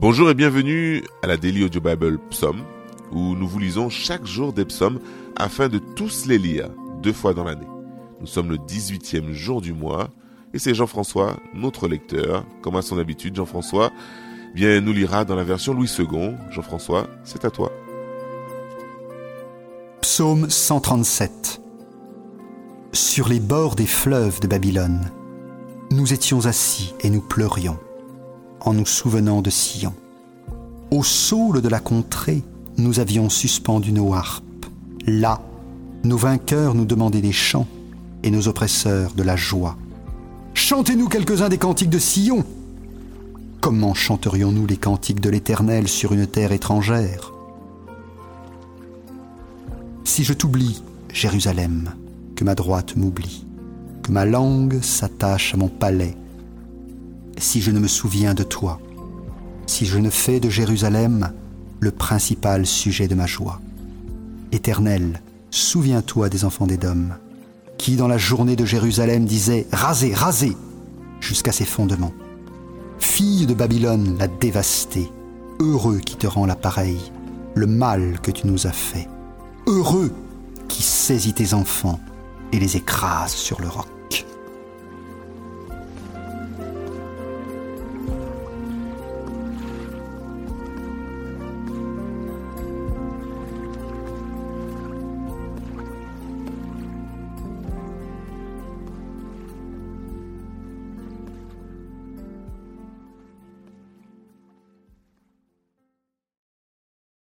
Bonjour et bienvenue à la Daily Audio Bible Psaume, où nous vous lisons chaque jour des psaumes afin de tous les lire deux fois dans l'année. Nous sommes le 18e jour du mois et c'est Jean-François, notre lecteur. Comme à son habitude, Jean-François bien, nous lira dans la version Louis II. Jean-François, c'est à toi. Psaume 137 Sur les bords des fleuves de Babylone, nous étions assis et nous pleurions en nous souvenant de Sion. Au saule de la contrée, nous avions suspendu nos harpes. Là, nos vainqueurs nous demandaient des chants et nos oppresseurs de la joie. Chantez-nous quelques-uns des cantiques de Sion. Comment chanterions-nous les cantiques de l'Éternel sur une terre étrangère? Si je t'oublie, Jérusalem, que ma droite m'oublie, que ma langue s'attache à mon palais, si je ne me souviens de toi, si je ne fais de Jérusalem le principal sujet de ma joie. Éternel, souviens-toi des enfants d'Édom, qui dans la journée de Jérusalem disaient Rasez, rasez jusqu'à ses fondements. Fille de Babylone, la dévastée, heureux qui te rend l'appareil, le mal que tu nous as fait. Heureux qui saisit tes enfants et les écrase sur le roc.